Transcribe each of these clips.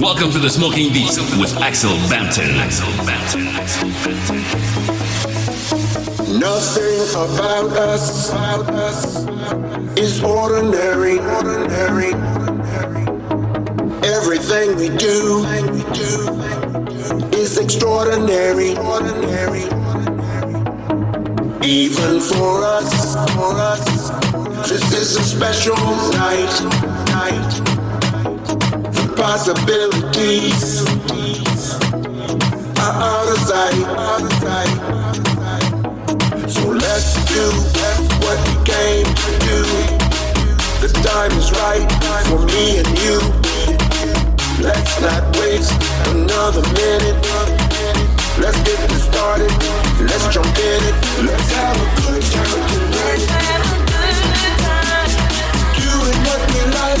Welcome to the Smoking Beats with Axel Bampton. Nothing about us, is ordinary. Everything we do, is extraordinary. ordinary. Even for us, this is a special night. Possibilities are out of sight. So let's do what we came to do. The time is right for me and you. Let's not waste another minute. Let's get this started. Let's jump in it. Let's have a good time tonight. Doing what we like.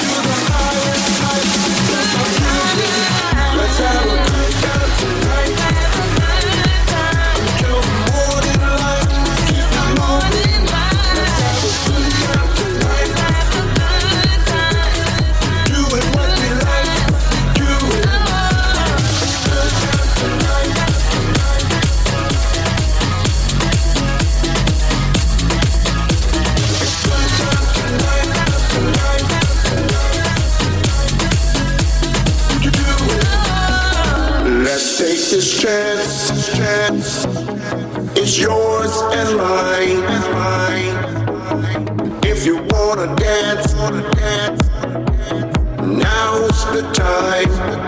this chance, chance is yours and mine. If you wanna dance, now's the time.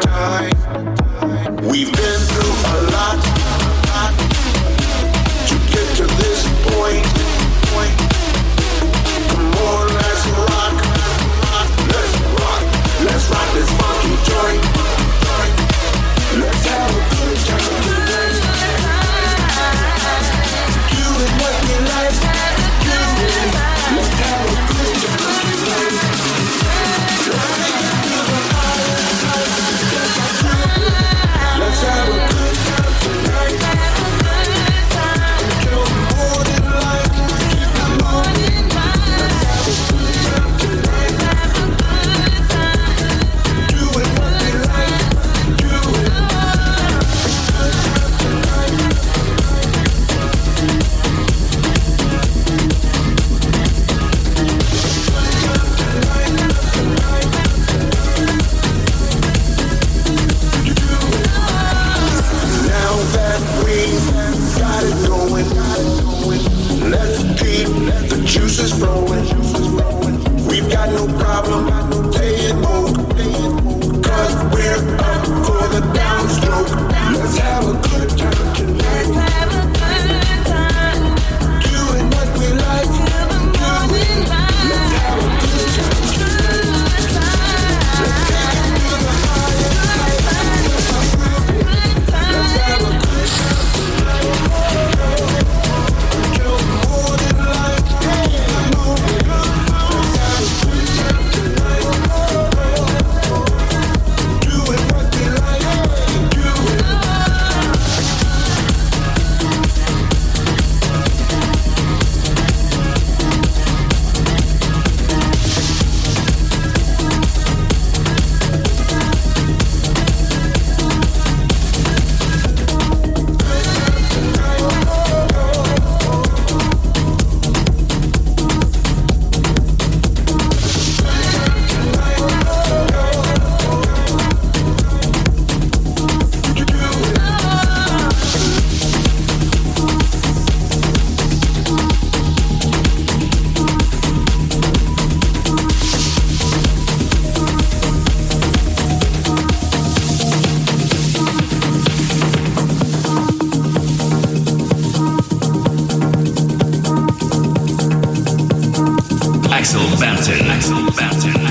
Axel Bampton. Axel Bampton.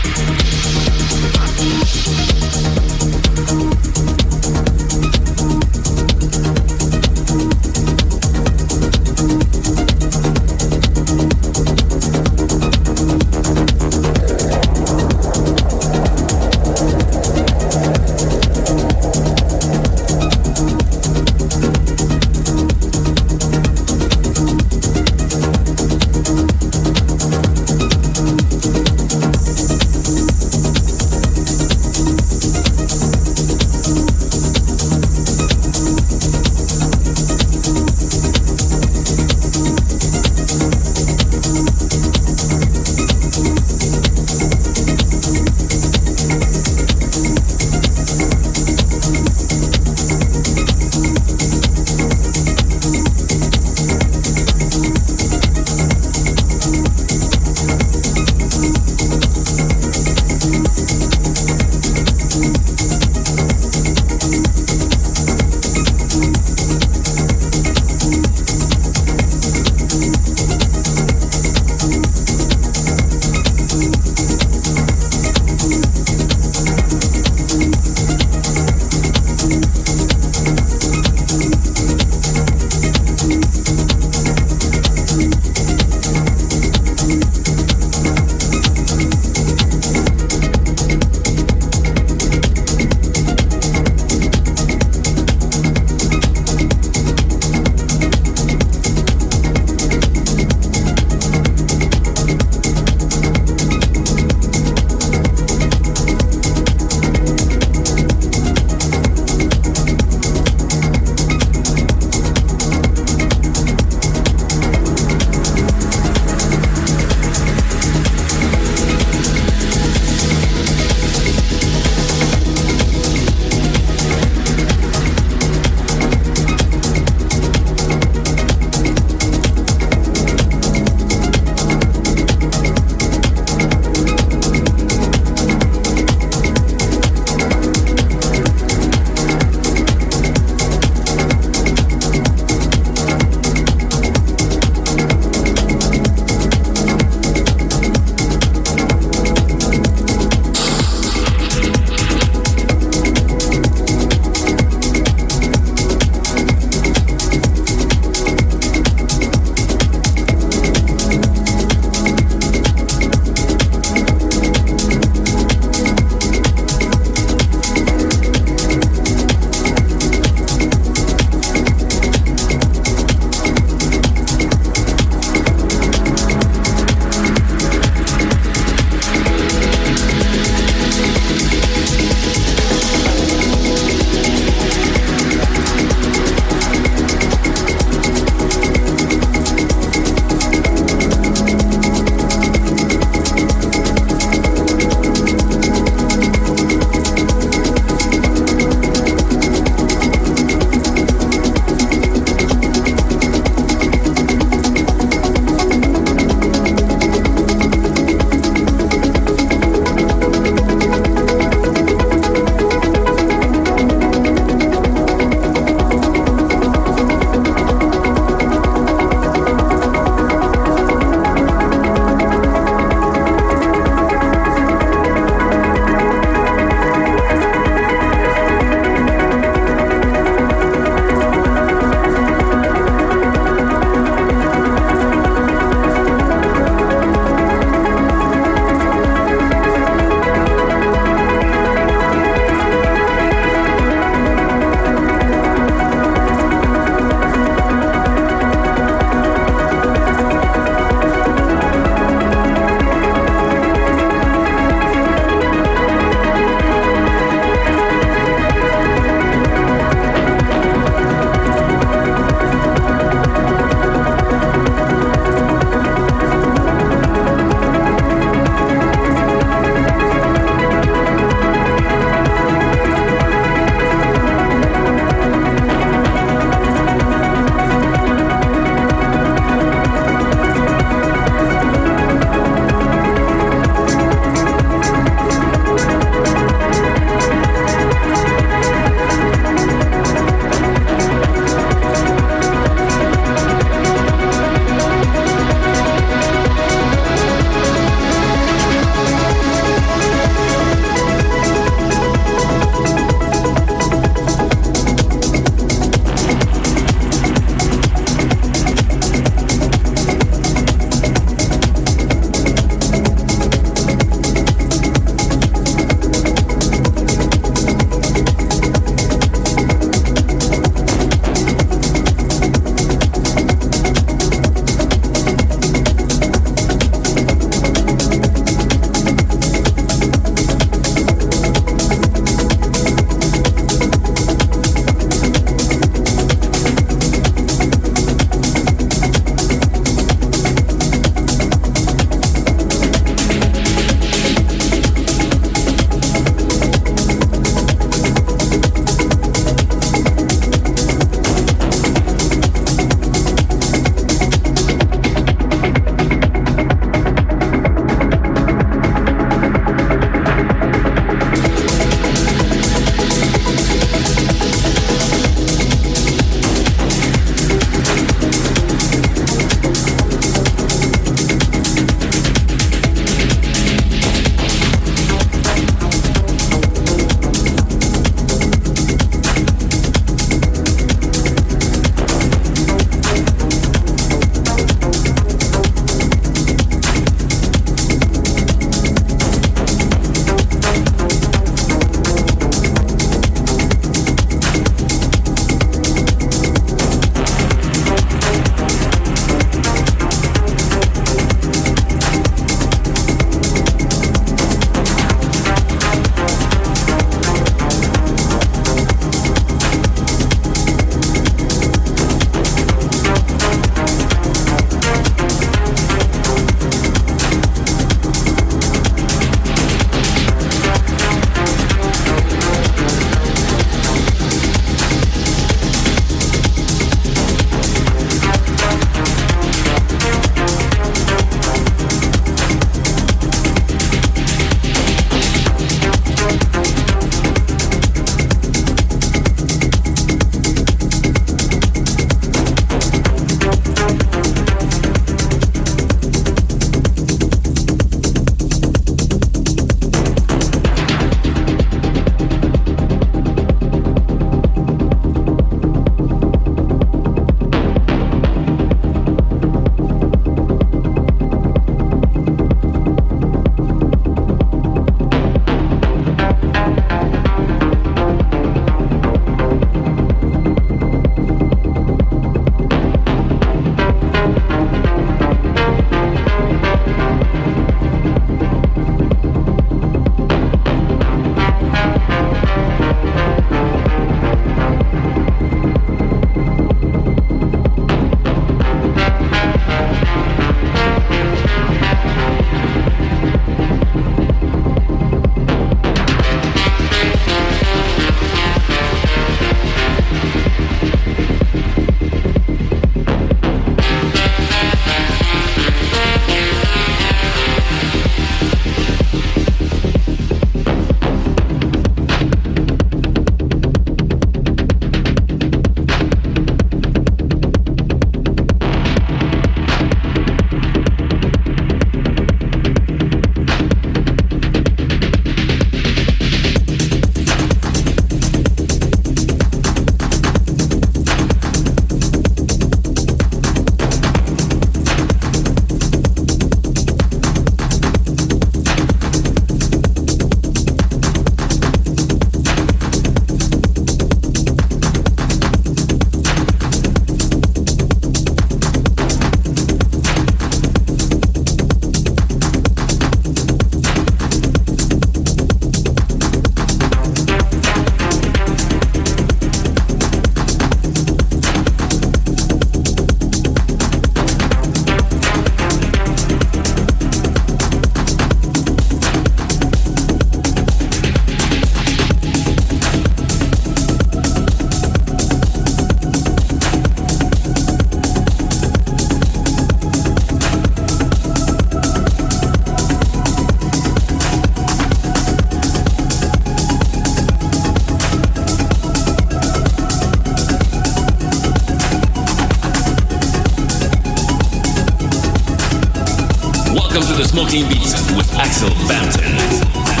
Welcome to the Smoking Beats with Axel Bampton.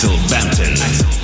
Axel Bampton.